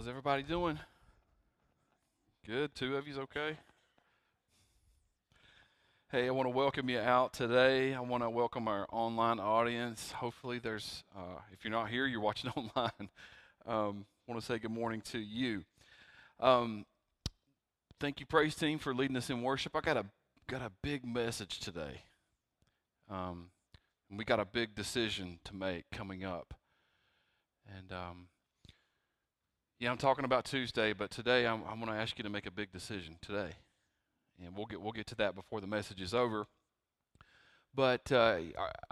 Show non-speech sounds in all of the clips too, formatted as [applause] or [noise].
How's everybody doing? Good. Two of you's okay? Hey, I want to welcome you out today. I want to welcome our online audience. Hopefully, there's, uh, if you're not here, you're watching [laughs] online. Um, want to say good morning to you. Um, thank you, praise team, for leading us in worship. I got a got a big message today. Um, we got a big decision to make coming up. And um, yeah, I'm talking about Tuesday, but today I'm, I'm going to ask you to make a big decision today, and we'll get we'll get to that before the message is over. But uh,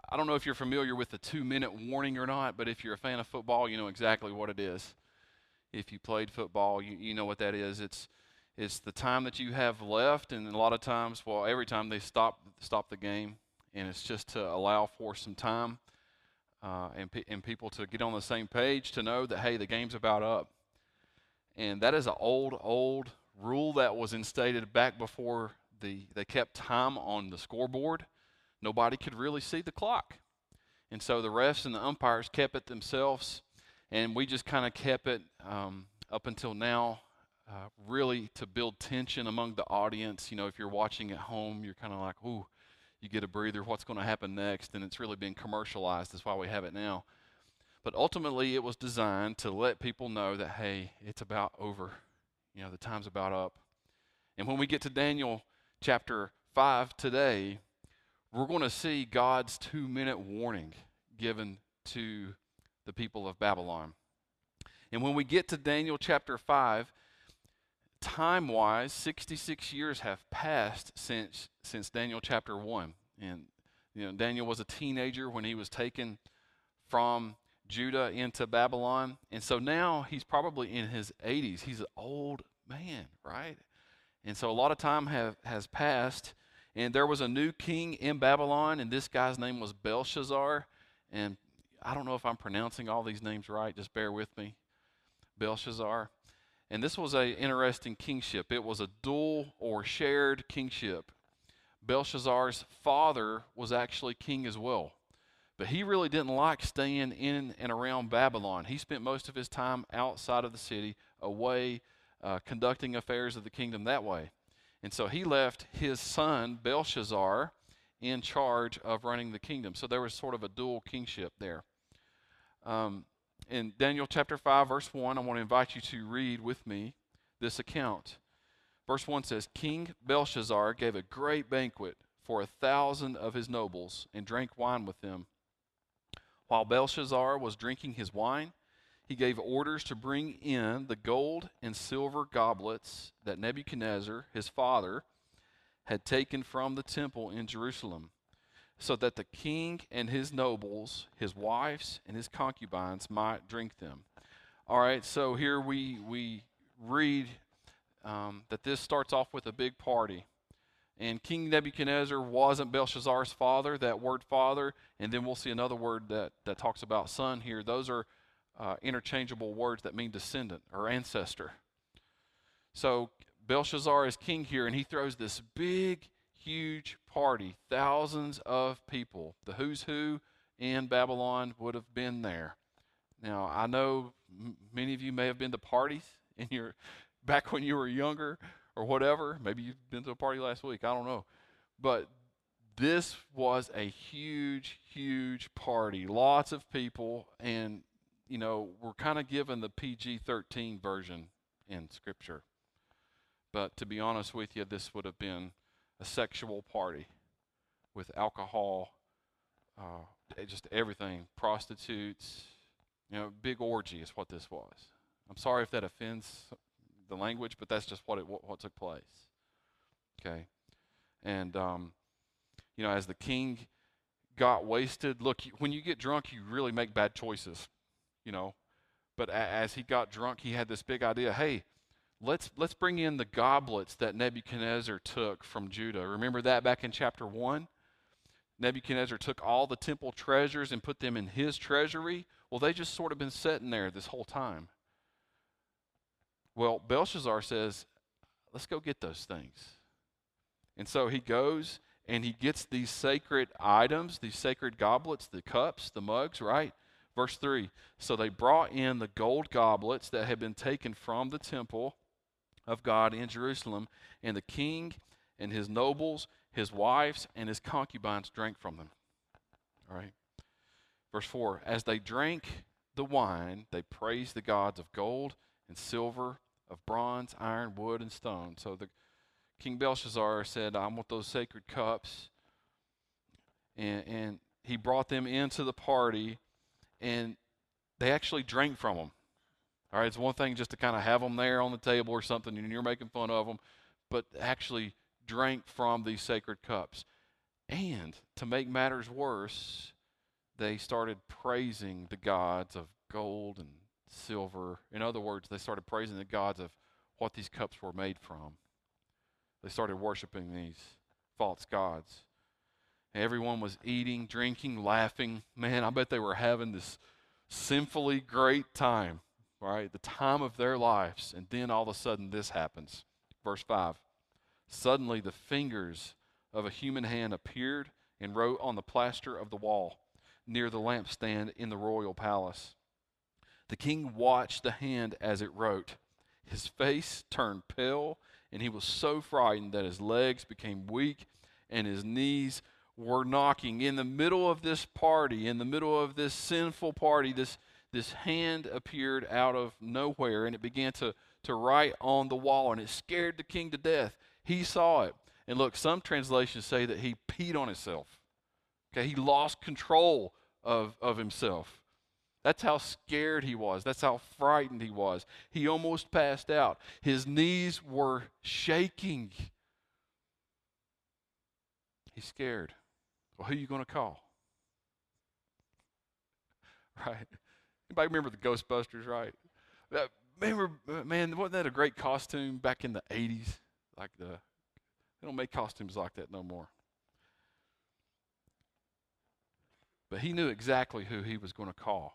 I don't know if you're familiar with the two-minute warning or not, but if you're a fan of football, you know exactly what it is. If you played football, you, you know what that is. It's it's the time that you have left, and a lot of times, well, every time they stop stop the game, and it's just to allow for some time uh, and and people to get on the same page to know that hey, the game's about up, and that is an old old rule that was instated back before the they kept time on the scoreboard. Nobody could really see the clock, and so the refs and the umpires kept it themselves, and we just kind of kept it um, up until now uh, really to build tension among the audience. You know, if you're watching at home, you're kind of like, ooh, you get a breather. What's going to happen next? And it's really being commercialized. That's why we have it now. But ultimately, it was designed to let people know that, hey, it's about over. You know, the time's about up. And when we get to Daniel chapter 5 today, we're going to see God's two minute warning given to the people of Babylon. And when we get to Daniel chapter 5, time wise, 66 years have passed since, since Daniel chapter 1. And, you know, Daniel was a teenager when he was taken from Judah into Babylon. And so now he's probably in his 80s. He's an old man, right? And so a lot of time have, has passed. And there was a new king in Babylon, and this guy's name was Belshazzar. And I don't know if I'm pronouncing all these names right, just bear with me. Belshazzar. And this was an interesting kingship. It was a dual or shared kingship. Belshazzar's father was actually king as well. But he really didn't like staying in and around Babylon. He spent most of his time outside of the city, away, uh, conducting affairs of the kingdom that way. And so he left his son, Belshazzar, in charge of running the kingdom. So there was sort of a dual kingship there. Um, in Daniel chapter 5, verse 1, I want to invite you to read with me this account. Verse 1 says King Belshazzar gave a great banquet for a thousand of his nobles and drank wine with them. While Belshazzar was drinking his wine, he gave orders to bring in the gold and silver goblets that Nebuchadnezzar, his father, had taken from the temple in Jerusalem so that the king and his nobles, his wives, and his concubines might drink them. All right, so here we, we read um, that this starts off with a big party. And King Nebuchadnezzar wasn't Belshazzar's father, that word father, and then we'll see another word that, that talks about son here. Those are uh, interchangeable words that mean descendant or ancestor. So Belshazzar is king here, and he throws this big huge party, thousands of people. The who's who in Babylon would have been there. Now, I know m- many of you may have been to parties in your [laughs] back when you were younger or whatever. Maybe you've been to a party last week. I don't know. But this was a huge, huge party. Lots of people, and you know, we're kind of given the PG 13 version in Scripture. But to be honest with you, this would have been a sexual party with alcohol, uh, just everything, prostitutes, you know, big orgy is what this was. I'm sorry if that offends the language, but that's just what it what, what took place. Okay, and um, you know, as the king got wasted, look, when you get drunk, you really make bad choices, you know. But as he got drunk, he had this big idea. Hey, let's, let's bring in the goblets that Nebuchadnezzar took from Judah. Remember that back in chapter 1? Nebuchadnezzar took all the temple treasures and put them in his treasury. Well, they just sort of been sitting there this whole time. Well, Belshazzar says, let's go get those things. And so he goes and he gets these sacred items, these sacred goblets, the cups, the mugs, right? Verse 3 So they brought in the gold goblets that had been taken from the temple of God in Jerusalem, and the king and his nobles, his wives, and his concubines drank from them. All right. Verse 4 As they drank the wine, they praised the gods of gold and silver, of bronze, iron, wood, and stone. So the King Belshazzar said, I want those sacred cups. And, and he brought them into the party, and they actually drank from them. All right, it's one thing just to kind of have them there on the table or something, and you're making fun of them, but actually drank from these sacred cups. And to make matters worse, they started praising the gods of gold and silver. In other words, they started praising the gods of what these cups were made from. They started worshiping these false gods. Everyone was eating, drinking, laughing. Man, I bet they were having this sinfully great time, right? The time of their lives. And then all of a sudden, this happens. Verse 5 Suddenly, the fingers of a human hand appeared and wrote on the plaster of the wall near the lampstand in the royal palace. The king watched the hand as it wrote. His face turned pale, and he was so frightened that his legs became weak and his knees were knocking. In the middle of this party, in the middle of this sinful party, this, this hand appeared out of nowhere and it began to, to write on the wall, and it scared the king to death. He saw it. And look, some translations say that he peed on himself. Okay, he lost control of, of himself. That's how scared he was. That's how frightened he was. He almost passed out. His knees were shaking. He's scared. Well, who are you going to call? [laughs] Right? Anybody remember the Ghostbusters, right? Remember, uh, man, wasn't that a great costume back in the 80s? Like the, they don't make costumes like that no more. But he knew exactly who he was going to call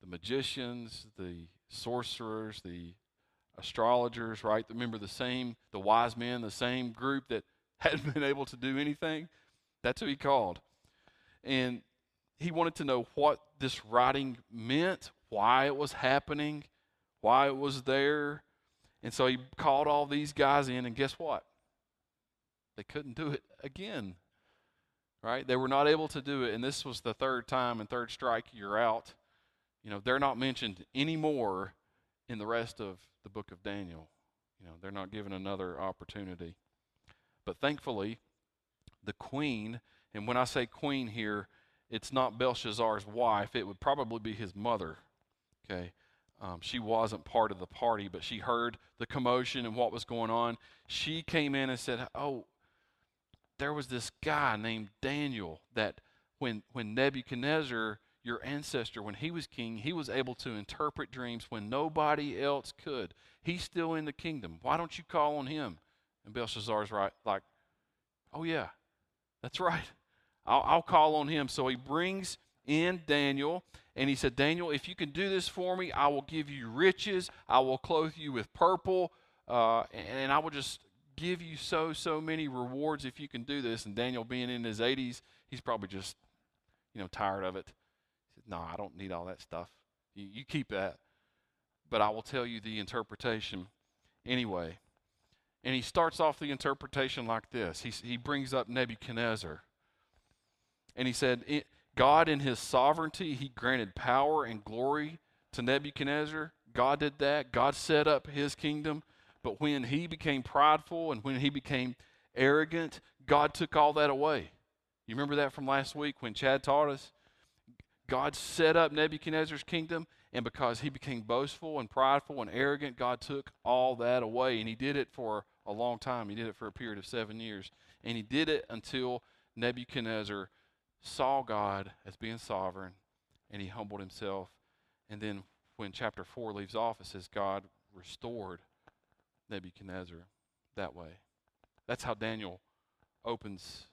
the magicians, the sorcerers, the astrologers, right? Remember the same, the wise men, the same group that [laughs] hadn't been able to do anything? That's who he called. And he wanted to know what this writing meant, why it was happening, why it was there. And so he called all these guys in, and guess what? They couldn't do it again right? They were not able to do it, and this was the third time and third strike, you're out. You know, they're not mentioned anymore in the rest of the book of Daniel. You know, they're not given another opportunity. But thankfully, the queen, and when I say queen here, it's not Belshazzar's wife, it would probably be his mother. Okay. Um, she wasn't part of the party, but she heard the commotion and what was going on. She came in and said, Oh, there was this guy named Daniel that when, when Nebuchadnezzar, your ancestor, when he was king, he was able to interpret dreams when nobody else could. He's still in the kingdom. Why don't you call on him? And Belshazzar's right, like, oh, yeah, that's right. I'll, I'll call on him. So he brings in Daniel, and he said, Daniel, if you can do this for me, I will give you riches. I will clothe you with purple, uh, and I will just give you so, so many rewards if you can do this. And Daniel, being in his 80s, he's probably just, you know, tired of it. No, I don't need all that stuff. You, you keep that. But I will tell you the interpretation anyway. And he starts off the interpretation like this he, he brings up Nebuchadnezzar. And he said, God, in his sovereignty, he granted power and glory to Nebuchadnezzar. God did that. God set up his kingdom. But when he became prideful and when he became arrogant, God took all that away. You remember that from last week when Chad taught us? God set up Nebuchadnezzar's kingdom, and because he became boastful and prideful and arrogant, God took all that away. And he did it for a long time. He did it for a period of seven years. And he did it until Nebuchadnezzar saw God as being sovereign and he humbled himself. And then when chapter 4 leaves off, it says God restored Nebuchadnezzar that way. That's how Daniel opens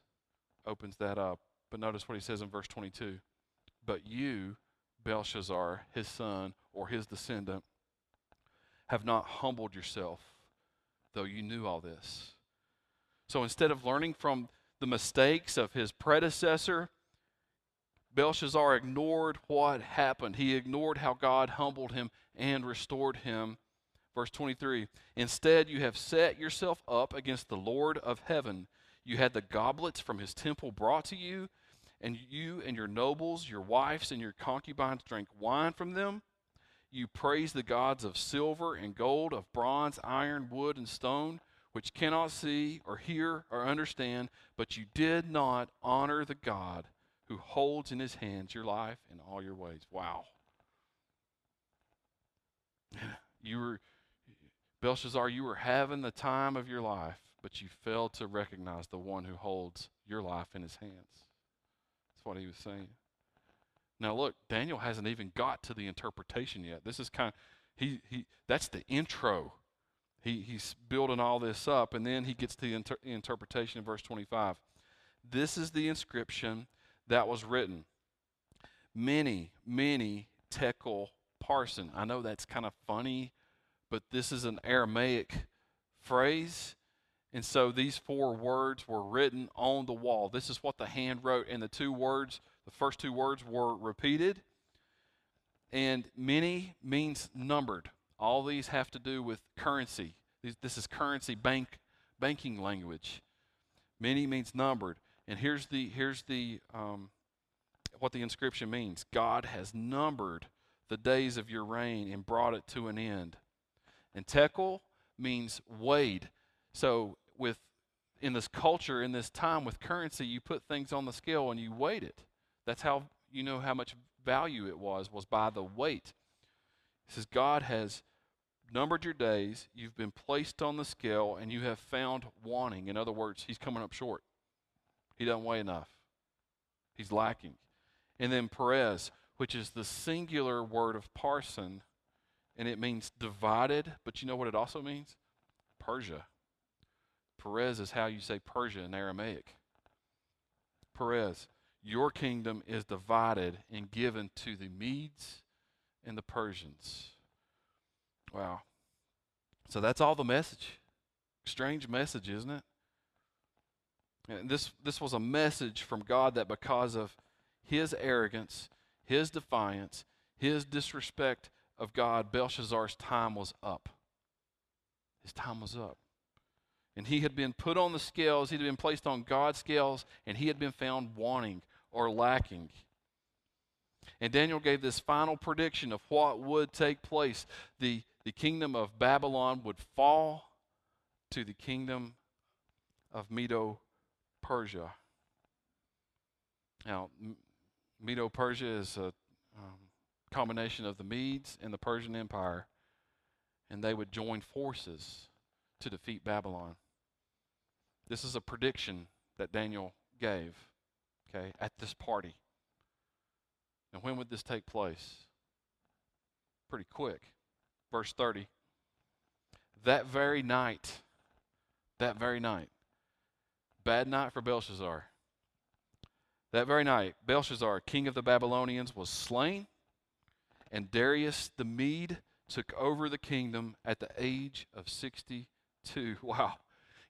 opens that up. But notice what he says in verse 22. But you, Belshazzar, his son or his descendant, have not humbled yourself, though you knew all this. So instead of learning from the mistakes of his predecessor, Belshazzar ignored what happened. He ignored how God humbled him and restored him. Verse 23 Instead, you have set yourself up against the Lord of heaven. You had the goblets from his temple brought to you, and you and your nobles, your wives, and your concubines drank wine from them. You praise the gods of silver and gold, of bronze, iron, wood, and stone, which cannot see or hear or understand, but you did not honor the God who holds in his hands your life and all your ways. Wow. [laughs] You were, Belshazzar, you were having the time of your life, but you failed to recognize the one who holds your life in his hands. What he was saying. Now look, Daniel hasn't even got to the interpretation yet. This is kind of he he that's the intro. He he's building all this up and then he gets to the inter- interpretation in verse 25. This is the inscription that was written. Mene, mene tekel parsin. I know that's kind of funny, but this is an Aramaic phrase. And so these four words were written on the wall. This is what the hand wrote, and the two words, the first two words were repeated. And mene means numbered. All these have to do with currency. This is currency bank banking language. Mene means numbered. And here's the here's the um, what the inscription means. God has numbered the days of your reign and brought it to an end. And tekel means weighed. So with in this culture, in this time with currency, you put things on the scale and you weighed it. That's how you know how much value it was, was by the weight. It says God has numbered your days, you've been placed on the scale, and you have found wanting. In other words, he's coming up short. He doesn't weigh enough. He's lacking. And then Peres, which is the singular word of parsin, and it means divided, but you know what it also means? Persia. Peres is how you say Persia in Aramaic. Peres, your kingdom is divided and given to the Medes and the Persians. Wow. So that's all the message. Strange message, isn't it? And this this was a message from God that because of his arrogance, his defiance, his disrespect of God, Belshazzar's time was up. His time was up. And he had been put on the scales, he had been placed on God's scales, and he had been found wanting or lacking. And Daniel gave this final prediction of what would take place. The, the kingdom of Babylon would fall to the kingdom of Medo Persia. Now, Medo Persia is a um, combination of the Medes and the Persian Empire, and they would join forces to defeat Babylon. This is a prediction that Daniel gave, okay, at this party. And when would this take place? Pretty quick. Verse 30. That very night, that very night, bad night for Belshazzar. That very night, Belshazzar, king of the Babylonians, was slain, and Darius the Mede took over the kingdom at the age of 62. [laughs] Wow.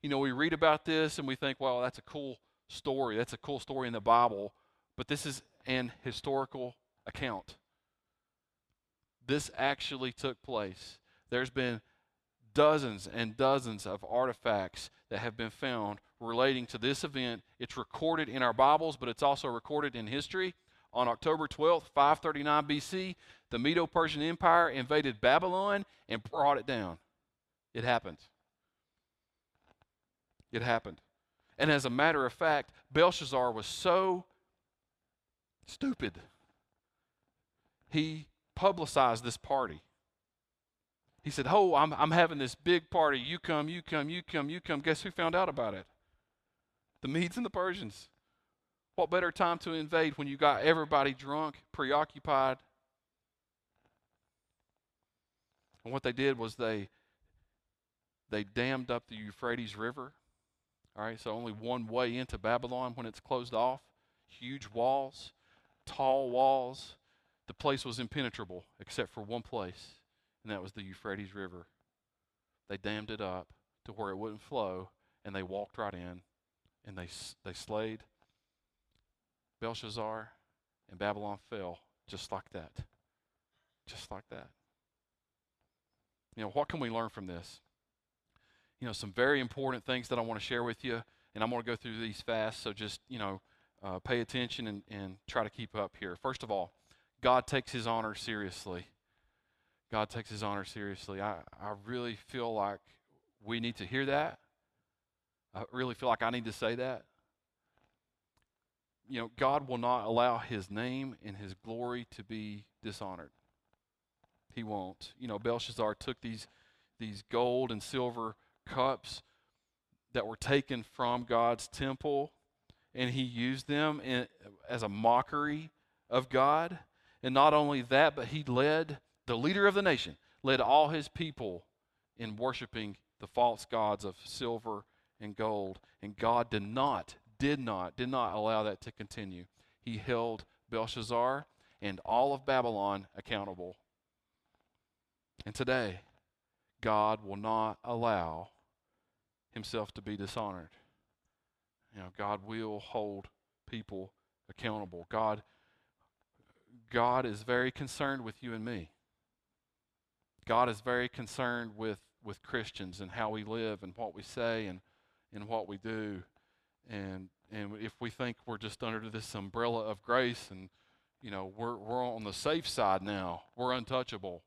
You know, we read about this and we think, wow, that's a cool story. That's a cool story in the Bible, but this is an historical account. This actually took place. There's been dozens and dozens of artifacts that have been found relating to this event. It's recorded in our Bibles, but it's also recorded in history. On October 12th, 539 BC, the Medo Persian Empire invaded Babylon and brought it down. It happened. It happened. And as a matter of fact, Belshazzar was so stupid. He publicized this party. He said, Oh, I'm, I'm having this big party. You come, you come, you come, you come. Guess who found out about it? The Medes and the Persians. What better time to invade when you got everybody drunk, preoccupied? And what they did was they they dammed up the Euphrates River. All right, so only one way into Babylon when it's closed off. Huge walls, tall walls. The place was impenetrable except for one place and that was the Euphrates River. They dammed it up to where it wouldn't flow, and they walked right in, and they they slayed Belshazzar, and Babylon fell just like that. Just like that. You know, what can we learn from this? You know, some very important things that I want to share with you, and I'm going to go through these fast, so just, you know, uh, pay attention and, and try to keep up here. First of all, God takes his honor seriously. God takes his honor seriously. I, I really feel like we need to hear that. I really feel like I need to say that. You know, God will not allow his name and his glory to be dishonored. He won't. You know, Belshazzar took these, these gold and silver cups that were taken from God's temple and he used them in, as a mockery of God. And not only that, but he led the leader of the nation, led all his people in worshiping the false gods of silver and gold. And God did not, did not, did not allow that to continue. He held Belshazzar and all of Babylon accountable. And today, God will not allow himself to be dishonored. You know, God will hold people accountable. God God is very concerned with you and me. God is very concerned with, with Christians and how we live and what we say and, and what we do. And and if we think we're just under this umbrella of grace and you know we're we're on the safe side now, we're untouchable.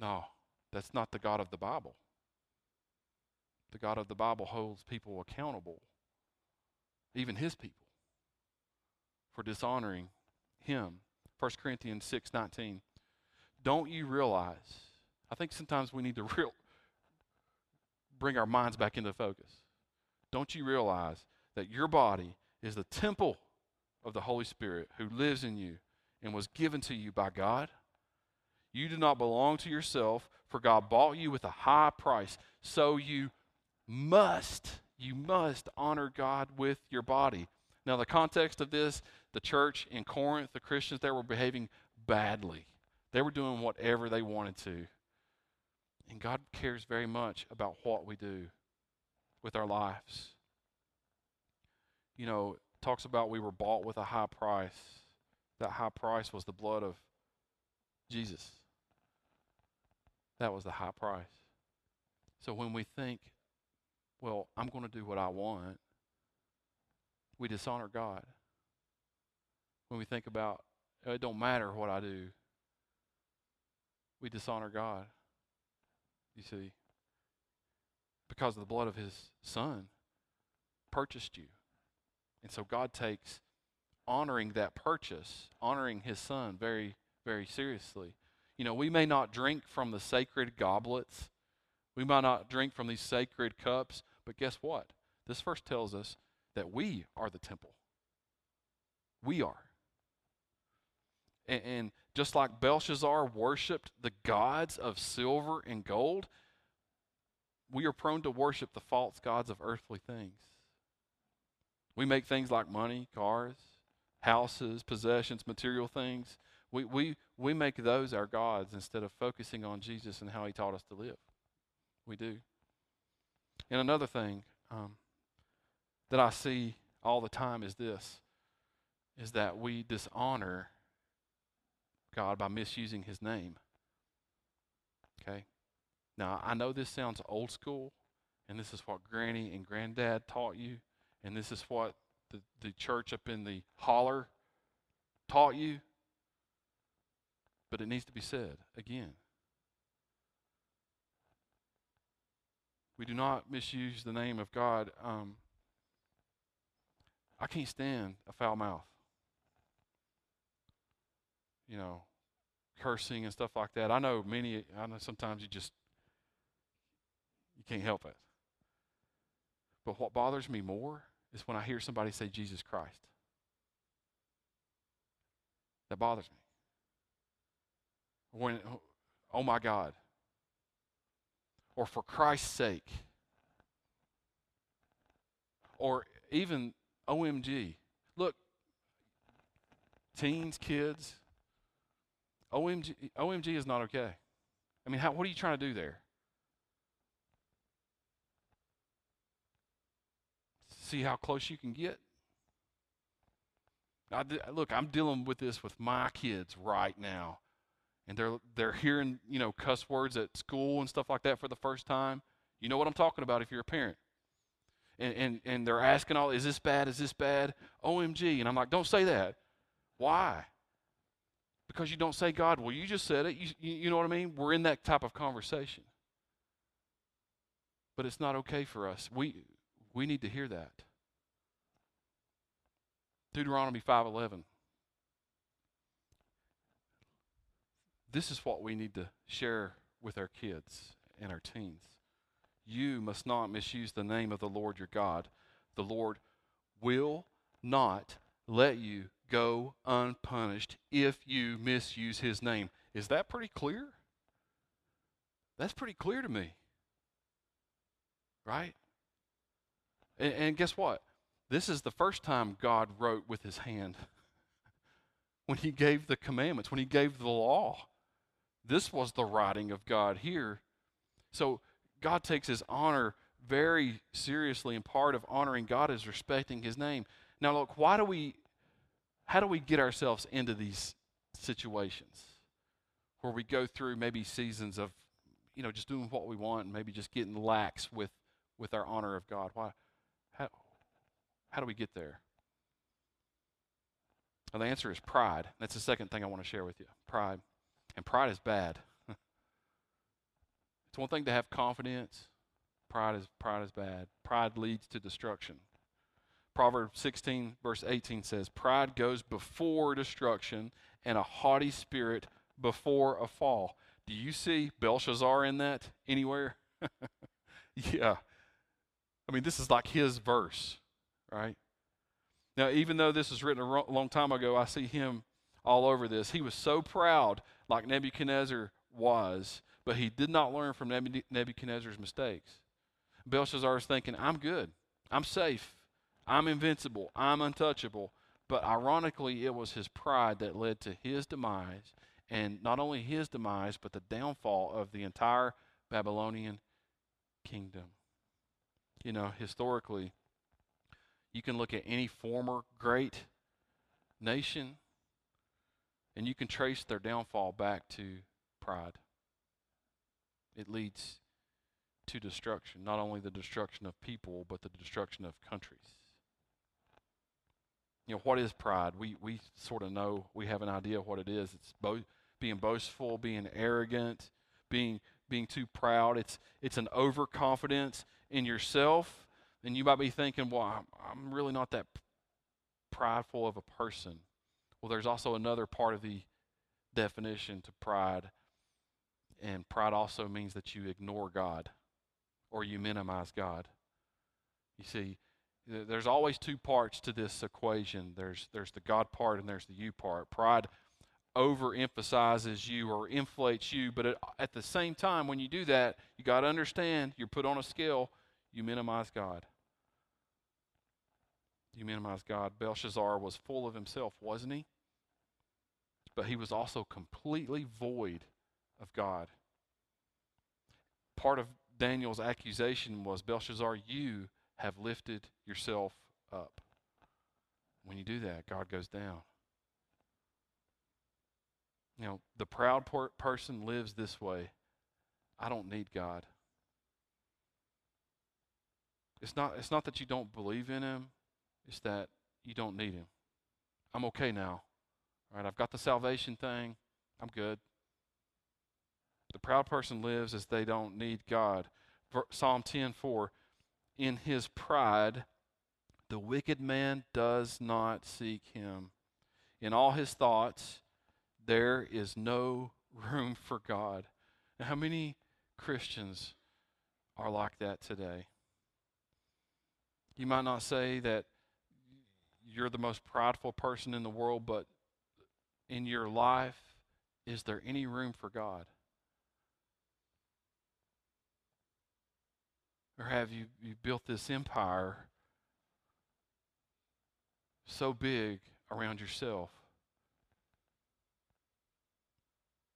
No, that's not the God of the Bible. The God of the Bible holds people accountable even his people, for dishonoring him. 1 Corinthians 6:19. Don't you realize? I think sometimes we need to [laughs] real bring our minds back into focus. Don't you realize that your body is the temple of the Holy Spirit who lives in you and was given to you by God? You do not belong to yourself, for God bought you with a high price. So you must you must honor God with your body. Now, the context of this, the church in Corinth, the Christians there were behaving badly. They were doing whatever they wanted to. And God cares very much about what we do with our lives. You know, talks about we were bought with a high price. That high price was the blood of Jesus. That was the high price. So when we think well, I'm going to do what I want, we dishonor God. When we think about oh, it don't matter what I do, we dishonor God. You see, because of the blood of his son purchased you. And so God takes honoring that purchase, honoring his son very, very seriously. You know, we may not drink from the sacred goblets we might not drink from these sacred cups, but guess what? This verse tells us that we are the temple. We are. And, and just like Belshazzar worshiped the gods of silver and gold, we are prone to worship the false gods of earthly things. We make things like money, cars, houses, possessions, material things. We, we, we make those our gods instead of focusing on Jesus and how he taught us to live. We do. And another thing um, that I see all the time is this is that we dishonor God by misusing his name. Okay? Now, I know this sounds old school, and this is what Granny and Granddad taught you, and this is what the, the church up in the holler taught you, but it needs to be said again. We do not misuse the name of God. Um, I can't stand a foul mouth. You know, cursing and stuff like that. I know many, I know sometimes you just, you can't help it. But what bothers me more is when I hear somebody say Jesus Christ. That bothers me. When, oh my God or for Christ's sake, or even OMG. Look, teens, kids, OMG, OMG is not okay. I mean, how, what are you trying to do there? See how close you can get? I, look, I'm dealing with this with my kids right now, and they're they're hearing you know cuss words at school and stuff like that for the first time. You know what I'm talking about if you're a parent. And and and they're asking all, is this bad? Is this bad? OMG! And I'm like, don't say that. Why? Because you don't say God. Well, you just said it. You you know what I mean? We're in that type of conversation. But it's not okay for us. We we need to hear that. Deuteronomy 5:11. This is what we need to share with our kids and our teens. You must not misuse the name of the Lord your God. The Lord will not let you go unpunished if you misuse his name. Is that pretty clear? That's pretty clear to me. Right? And, and guess what? This is the first time God wrote with his hand. [laughs] when he gave the commandments, when he gave the law. This was the writing of God here. So God takes his honor very seriously, and part of honoring God is respecting his name. Now, look, why do we, how do we get ourselves into these situations where we go through maybe seasons of, you know, just doing what we want and maybe just getting lax with, with our honor of God? Why? How, how do we get there? Well, the answer is pride. That's the second thing I want to share with you pride. And pride is bad. [laughs] it's one thing to have confidence. Pride is pride is bad. Pride leads to destruction. Proverbs 16 verse 18 says, "Pride goes before destruction, and a haughty spirit before a fall." Do you see Belshazzar in that anywhere? [laughs] yeah. I mean, this is like his verse right? Now, even though this was written a long time ago, I see him all over this. He was so proud, like Nebuchadnezzar was, but he did not learn from Nebuchadnezzar's mistakes. Belshazzar is thinking, I'm good, I'm safe, I'm invincible, I'm untouchable. But ironically, it was his pride that led to his demise, and not only his demise, but the downfall of the entire Babylonian kingdom. You know, historically, you can look at any former great nation and you can trace their downfall back to pride. It leads to destruction, not only the destruction of people, but the destruction of countries. You know, what is pride? We, we sort of know, we have an idea of what it is. It's bo- being boastful, being arrogant, being, being too proud. It's, it's an overconfidence in yourself and you might be thinking, well, I'm, I'm really not that prideful of a person. Well, there's also another part of the definition to pride. And pride also means that you ignore God or you minimize God. You see, there's always two parts to this equation there's, there's the God part and there's the you part. Pride overemphasizes you or inflates you, but at the same time, when you do that, you got to understand you're put on a scale you minimize God. You minimize God. Belshazzar was full of himself, wasn't he? But he was also completely void of God. Part of Daniel's accusation was Belshazzar, you have lifted yourself up. When you do that, God goes down. You know, the proud person lives this way. I don't need God. It's not, it's not that you don't believe in him, it's that you don't need him. I'm okay now. All right, I've got the salvation thing. I'm good. The proud person lives as they don't need God. Psalm 10:4 In his pride the wicked man does not seek him. In all his thoughts there is no room for God. Now, how many Christians are like that today? You might not say that you're the most prideful person in the world, but in your life, is there any room for God? Or have you, you built this empire so big around yourself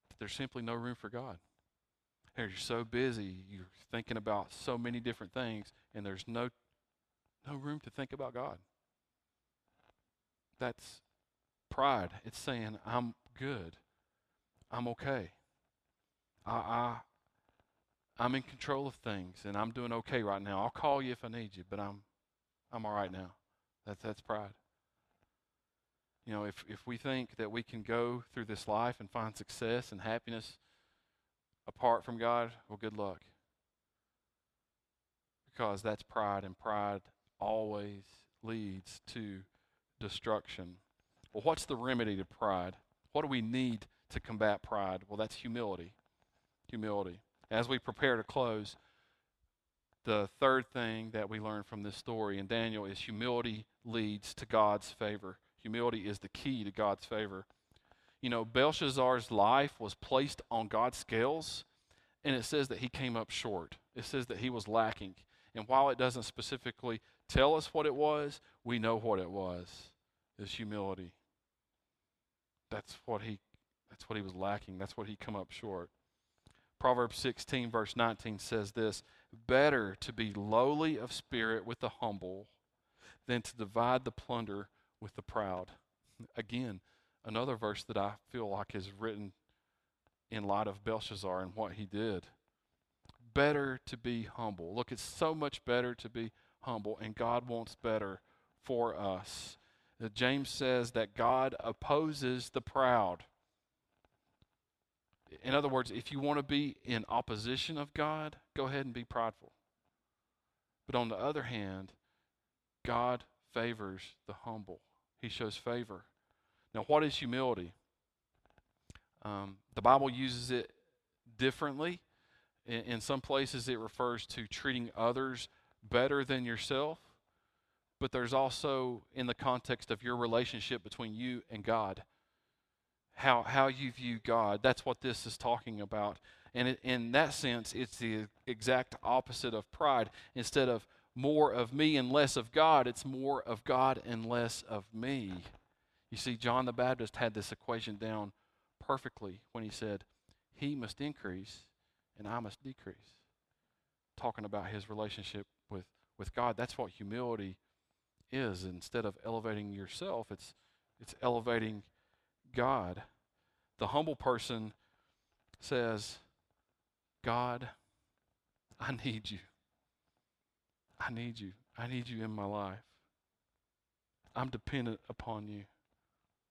that there's simply no room for God? Or you're so busy, you're thinking about so many different things, and there's no no room to think about God. That's pride. It's saying, I'm good. I'm okay. I, I, I'm in control of things and I'm doing okay right now. I'll call you if I need you, but I'm, I'm all right now. That's, that's pride. You know, if, if we think that we can go through this life and find success and happiness apart from God, well, good luck. Because that's pride, and pride always leads to destruction. Well, what's the remedy to pride? What do we need to combat pride? Well, that's humility. Humility. As we prepare to close, the third thing that we learn from this story in Daniel is humility leads to God's favor. Humility is the key to God's favor. You know, Belshazzar's life was placed on God's scales, and it says that he came up short. It says that he was lacking. And while it doesn't specifically tell us what it was, we know what it was. Is humility. That's what he that's what he was lacking. That's what he come up short. Proverbs 16 verse 19 says this, better to be lowly of spirit with the humble than to divide the plunder with the proud. Again, another verse that I feel like is written in light of Belshazzar and what he did. Better to be humble. Look, it's so much better to be humble, and God wants better for us. James says that God opposes the proud. In other words, if you want to be in opposition of God, go ahead and be prideful. But on the other hand, God favors the humble. He shows favor. Now, what is humility? Um, the Bible uses it differently. In, in some places, it refers to treating others better than yourself. But there's also, in the context of your relationship between you and God, how, how you view God. That's what this is talking about. And it, in that sense, it's the exact opposite of pride. Instead of more of me and less of God, it's more of God and less of me. You see, John the Baptist had this equation down perfectly when he said, He must increase and I must decrease. Talking about his relationship with, with God. That's what humility is. Instead of elevating yourself, it's, it's elevating God. The humble person says, God, I need you. I need you. I need you in my life. I'm dependent upon you.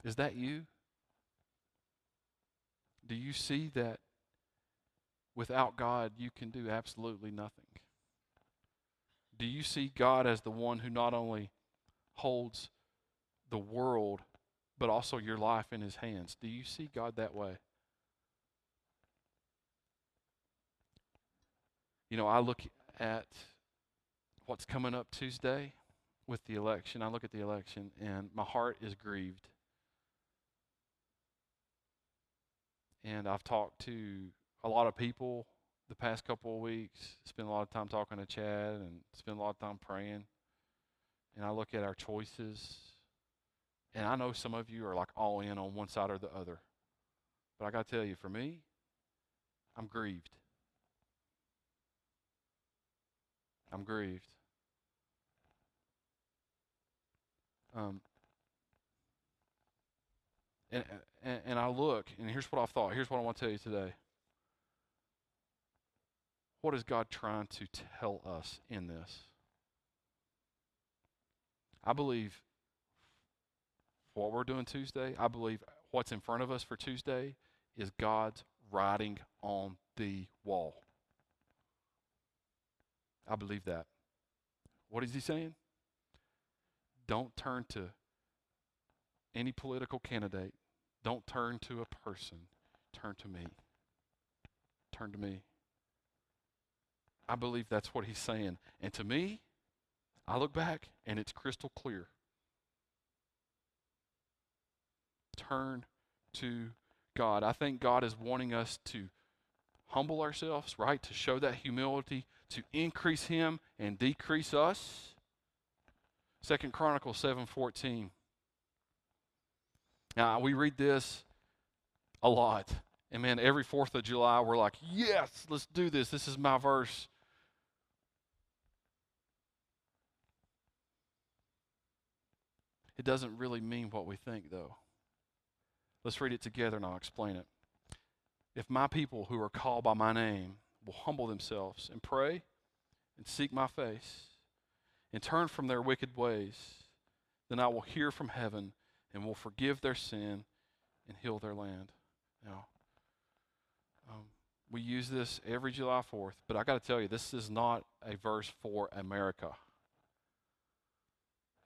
Is that you? Do you see that without God you can do absolutely nothing? Do you see God as the one who not only holds the world, but also your life in his hands? Do you see God that way? You know, I look at what's coming up Tuesday with the election. I look at the election and my heart is grieved. And I've talked to a lot of people the past couple of weeks, spent a lot of time talking to Chad and spent a lot of time praying. And I look at our choices. And I know some of you are like all in on one side or the other. But I got to tell you, for me, I'm grieved. I'm grieved. Um, and, and, and I look, and here's what I thought. Here's what I want to tell you today. What is God trying to tell us in this? I believe what we're doing Tuesday, I believe what's in front of us for Tuesday is God's writing on the wall. I believe that. What is he saying? Don't turn to any political candidate. Don't turn to a person. Turn to me. Turn to me. I believe that's what he's saying. And to me, I look back and it's crystal clear. Turn to God. I think God is wanting us to humble ourselves, right? To show that humility, to increase him and decrease us. Second Chronicles 7:14. Now, we read this a lot. And man, every 4th of July we're like, "Yes, let's do this. This is my verse." It doesn't really mean what we think though. Let's read it together and I'll explain it. If my people who are called by my name will humble themselves and pray and seek my face and turn from their wicked ways, then I will hear from heaven and will forgive their sin and heal their land. Now, um, we use this every July 4th, but I got to tell you, this is not a verse for America.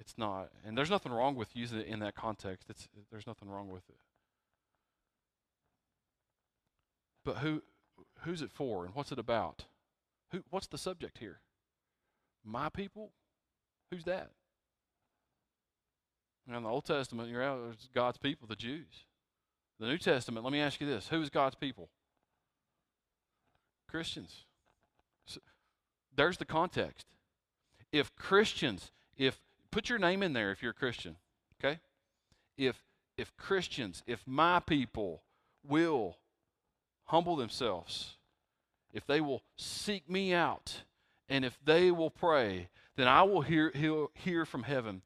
It's not. And there's nothing wrong with using it in that context. It's, there's nothing wrong with it. But who, who's it for and what's it about? Who, what's the subject here? My people? Who's that? In the Old Testament, you're out, there's God's people, the Jews. The New Testament, let me ask you this who is God's people? Christians. So, there's the context. If Christians, if put your name in there if you're a Christian, okay? If if Christians, if my people will humble themselves, if they will seek me out, and if they will pray, then I will hear, hear, hear from heaven.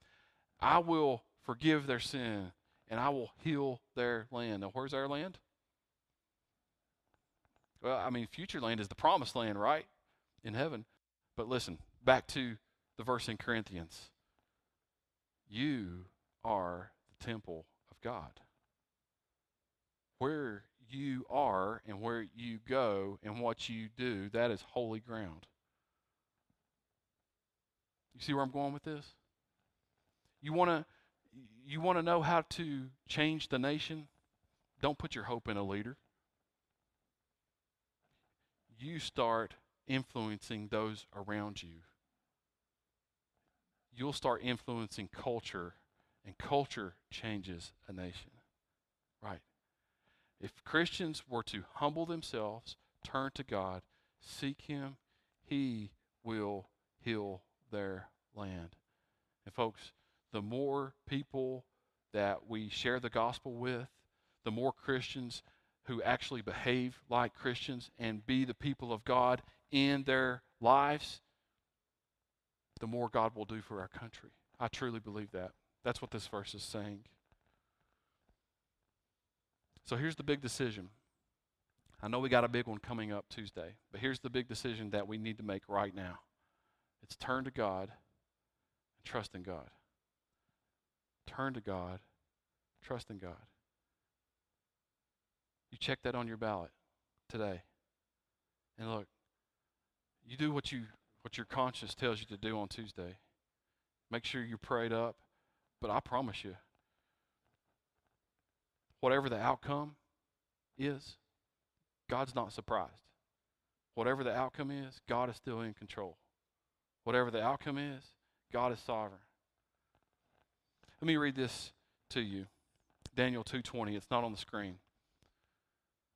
I will forgive their sin, and I will heal their land. Now, where's our land? Well, I mean, future land is the promised land, right? In heaven. But listen, back to the verse in Corinthians. You are the temple of God. Where you are and where you go and what you do, that is holy ground. You see where I'm going with this? You want to you want to know how to change the nation? Don't put your hope in a leader. You start influencing those around you. You'll start influencing culture, and culture changes a nation. Right? If Christians were to humble themselves, turn to God, seek Him, He will heal their land. And, folks, the more people that we share the gospel with, the more Christians who actually behave like Christians and be the people of God in their lives, the more God will do for our country. I truly believe that. That's what this verse is saying. So here's the big decision. I know we got a big one coming up Tuesday, but here's the big decision that we need to make right now. It's turn to God and trust in God. Turn to God, trust in God. You check that on your ballot today. And look, you do what you what your conscience tells you to do on Tuesday. Make sure you're prayed up, but I promise you whatever the outcome is, God's not surprised. Whatever the outcome is, God is still in control. Whatever the outcome is, God is sovereign. Let me read this to you. Daniel 2:20. It's not on the screen.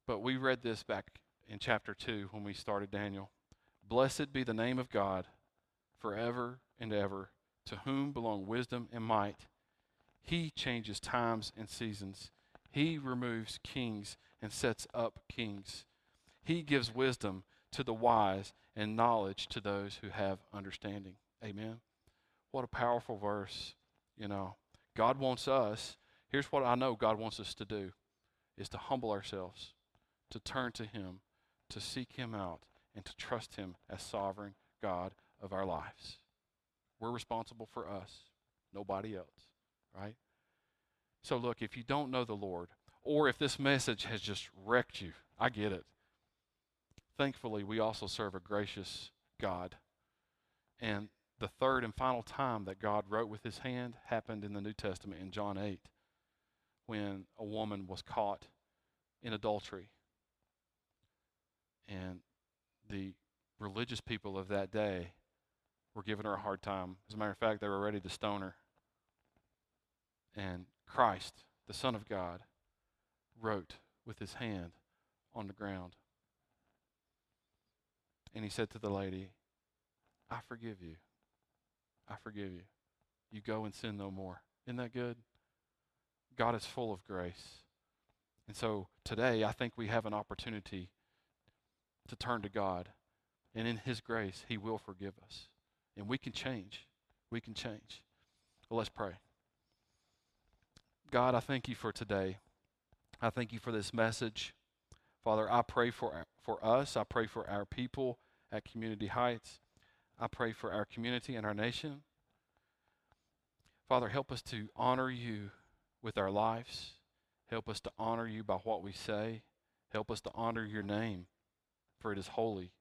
But we read this back in chapter 2 when we started Daniel. Blessed be the name of God forever and ever, to whom belong wisdom and might. He changes times and seasons. He removes kings and sets up kings. He gives wisdom to the wise and knowledge to those who have understanding. Amen. What a powerful verse, you know. God wants us, here's what I know God wants us to do is to humble ourselves, to turn to him, to seek him out, and to trust him as sovereign God of our lives. We're responsible for us, nobody else, right? So look, if you don't know the Lord, or if this message has just wrecked you, I get it. Thankfully, we also serve a gracious God. And the third and final time that God wrote with his hand happened in the New Testament in John 8 when a woman was caught in adultery. And the religious people of that day were giving her a hard time. As a matter of fact, they were ready to stone her. And Christ, the Son of God, wrote with his hand on the ground. And he said to the lady, I forgive you. I forgive you. You go and sin no more. Isn't that good? God is full of grace. And so today, I think we have an opportunity to turn to God. And in His grace, He will forgive us. And we can change. We can change. Well, let's pray. God, I thank you for today. I thank you for this message. Father, I pray for, for us. I pray for our people at Community Heights. I pray for our community and our nation. Father, help us to honor you with our lives. Help us to honor you by what we say. Help us to honor your name, for it is holy.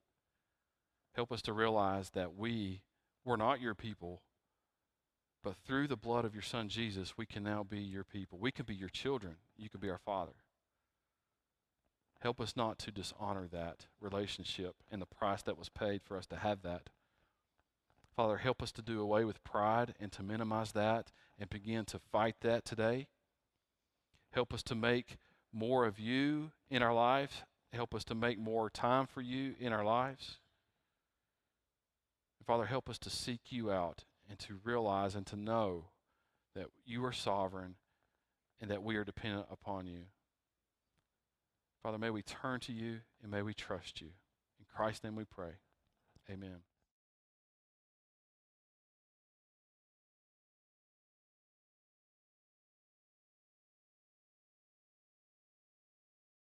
Help us to realize that we were not your people, but through the blood of your Son Jesus, we can now be your people. We can be your children. You can be our Father. Help us not to dishonor that relationship and the price that was paid for us to have that. Father, help us to do away with pride and to minimize that and begin to fight that today. Help us to make more of you in our lives. Help us to make more time for you in our lives. And Father, help us to seek you out and to realize and to know that you are sovereign and that we are dependent upon you. Father, may we turn to you and may we trust you. In Christ's name we pray. Amen.